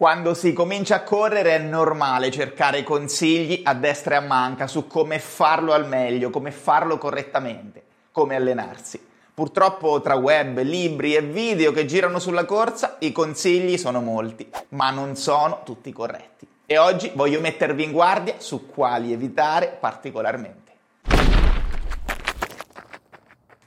Quando si comincia a correre è normale cercare consigli a destra e a manca su come farlo al meglio, come farlo correttamente, come allenarsi. Purtroppo tra web, libri e video che girano sulla corsa i consigli sono molti, ma non sono tutti corretti. E oggi voglio mettervi in guardia su quali evitare particolarmente.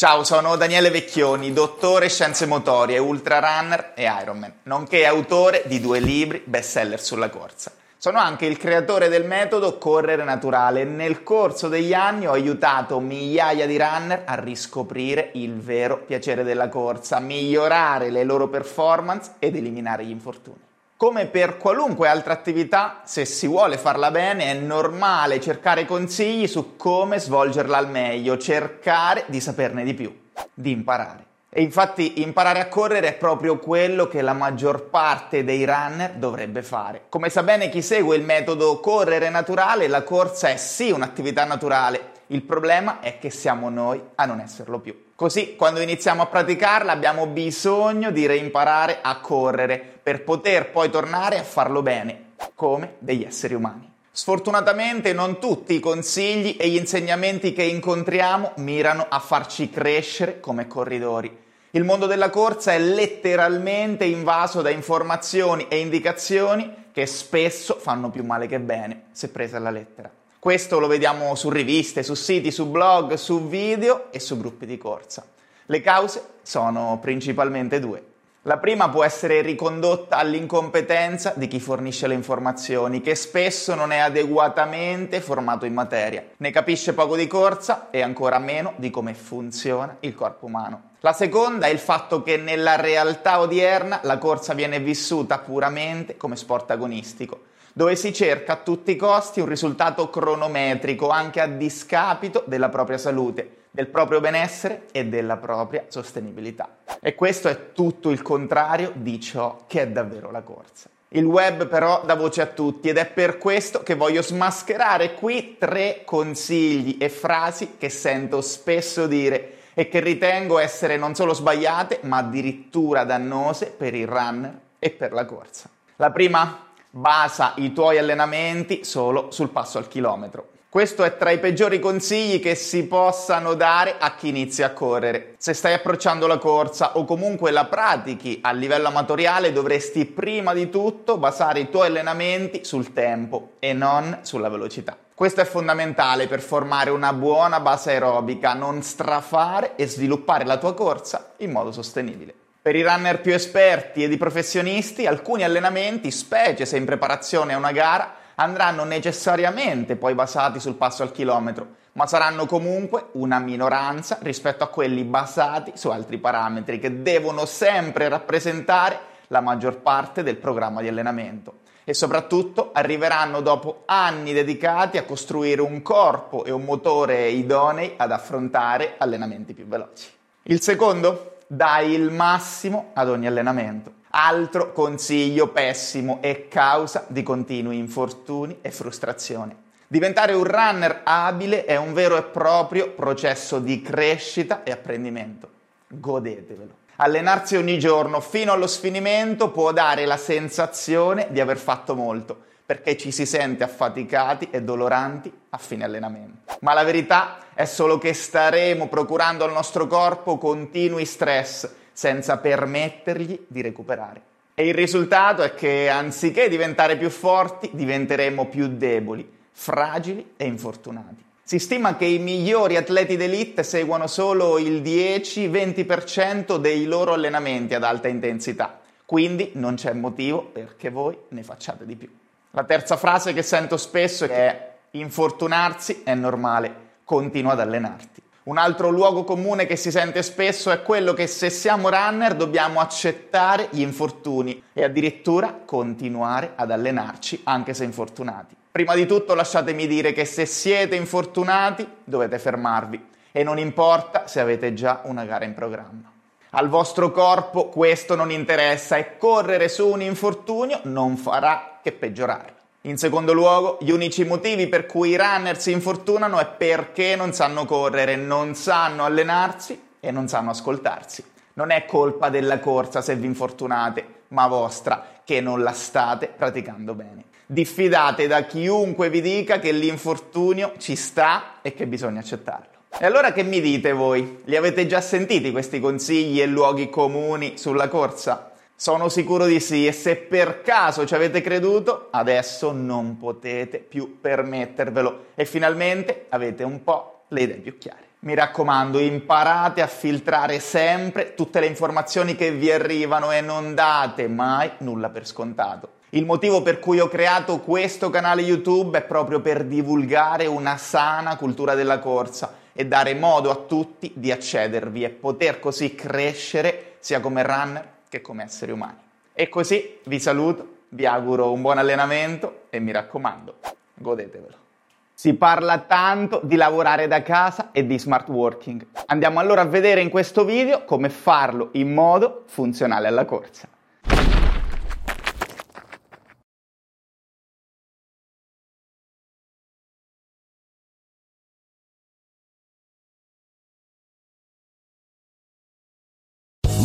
Ciao, sono Daniele Vecchioni, dottore scienze motorie, ultrarunner e Ironman, nonché autore di due libri bestseller sulla corsa. Sono anche il creatore del metodo Correre Naturale e nel corso degli anni ho aiutato migliaia di runner a riscoprire il vero piacere della corsa, migliorare le loro performance ed eliminare gli infortuni. Come per qualunque altra attività, se si vuole farla bene è normale cercare consigli su come svolgerla al meglio, cercare di saperne di più, di imparare. E infatti imparare a correre è proprio quello che la maggior parte dei runner dovrebbe fare. Come sa bene chi segue il metodo correre naturale, la corsa è sì un'attività naturale, il problema è che siamo noi a non esserlo più. Così, quando iniziamo a praticarla, abbiamo bisogno di reimparare a correre per poter poi tornare a farlo bene, come degli esseri umani. Sfortunatamente non tutti i consigli e gli insegnamenti che incontriamo mirano a farci crescere come corridori. Il mondo della corsa è letteralmente invaso da informazioni e indicazioni che spesso fanno più male che bene, se prese alla lettera. Questo lo vediamo su riviste, su siti, su blog, su video e su gruppi di corsa. Le cause sono principalmente due. La prima può essere ricondotta all'incompetenza di chi fornisce le informazioni, che spesso non è adeguatamente formato in materia, ne capisce poco di corsa e ancora meno di come funziona il corpo umano. La seconda è il fatto che nella realtà odierna la corsa viene vissuta puramente come sport agonistico, dove si cerca a tutti i costi un risultato cronometrico anche a discapito della propria salute, del proprio benessere e della propria sostenibilità. E questo è tutto il contrario di ciò che è davvero la corsa. Il web però dà voce a tutti ed è per questo che voglio smascherare qui tre consigli e frasi che sento spesso dire e che ritengo essere non solo sbagliate ma addirittura dannose per il runner e per la corsa. La prima basa i tuoi allenamenti solo sul passo al chilometro. Questo è tra i peggiori consigli che si possano dare a chi inizia a correre. Se stai approcciando la corsa o comunque la pratichi a livello amatoriale, dovresti prima di tutto basare i tuoi allenamenti sul tempo e non sulla velocità. Questo è fondamentale per formare una buona base aerobica, non strafare e sviluppare la tua corsa in modo sostenibile. Per i runner più esperti ed i professionisti, alcuni allenamenti, specie se in preparazione a una gara, andranno necessariamente poi basati sul passo al chilometro, ma saranno comunque una minoranza rispetto a quelli basati su altri parametri che devono sempre rappresentare la maggior parte del programma di allenamento e soprattutto arriveranno dopo anni dedicati a costruire un corpo e un motore idonei ad affrontare allenamenti più veloci. Il secondo dai il massimo ad ogni allenamento. Altro consiglio pessimo e causa di continui infortuni e frustrazioni. Diventare un runner abile è un vero e proprio processo di crescita e apprendimento. Godetevelo. Allenarsi ogni giorno fino allo sfinimento può dare la sensazione di aver fatto molto, perché ci si sente affaticati e doloranti a fine allenamento. Ma la verità è solo che staremo procurando al nostro corpo continui stress senza permettergli di recuperare. E il risultato è che anziché diventare più forti, diventeremo più deboli, fragili e infortunati. Si stima che i migliori atleti d'elite seguono solo il 10-20% dei loro allenamenti ad alta intensità, quindi non c'è motivo perché voi ne facciate di più. La terza frase che sento spesso è che infortunarsi è normale, continua ad allenarti. Un altro luogo comune che si sente spesso è quello che se siamo runner dobbiamo accettare gli infortuni e addirittura continuare ad allenarci anche se infortunati. Prima di tutto lasciatemi dire che se siete infortunati dovete fermarvi e non importa se avete già una gara in programma. Al vostro corpo questo non interessa e correre su un infortunio non farà che peggiorarlo. In secondo luogo, gli unici motivi per cui i runner si infortunano è perché non sanno correre, non sanno allenarsi e non sanno ascoltarsi. Non è colpa della corsa se vi infortunate, ma vostra che non la state praticando bene. Diffidate da chiunque vi dica che l'infortunio ci sta e che bisogna accettarlo. E allora che mi dite voi? Li avete già sentiti questi consigli e luoghi comuni sulla corsa? Sono sicuro di sì e se per caso ci avete creduto, adesso non potete più permettervelo e finalmente avete un po' le idee più chiare. Mi raccomando, imparate a filtrare sempre tutte le informazioni che vi arrivano e non date mai nulla per scontato. Il motivo per cui ho creato questo canale YouTube è proprio per divulgare una sana cultura della corsa e dare modo a tutti di accedervi e poter così crescere sia come runner che come esseri umani. E così vi saluto, vi auguro un buon allenamento e mi raccomando, godetevelo. Si parla tanto di lavorare da casa e di smart working. Andiamo allora a vedere in questo video come farlo in modo funzionale alla corsa.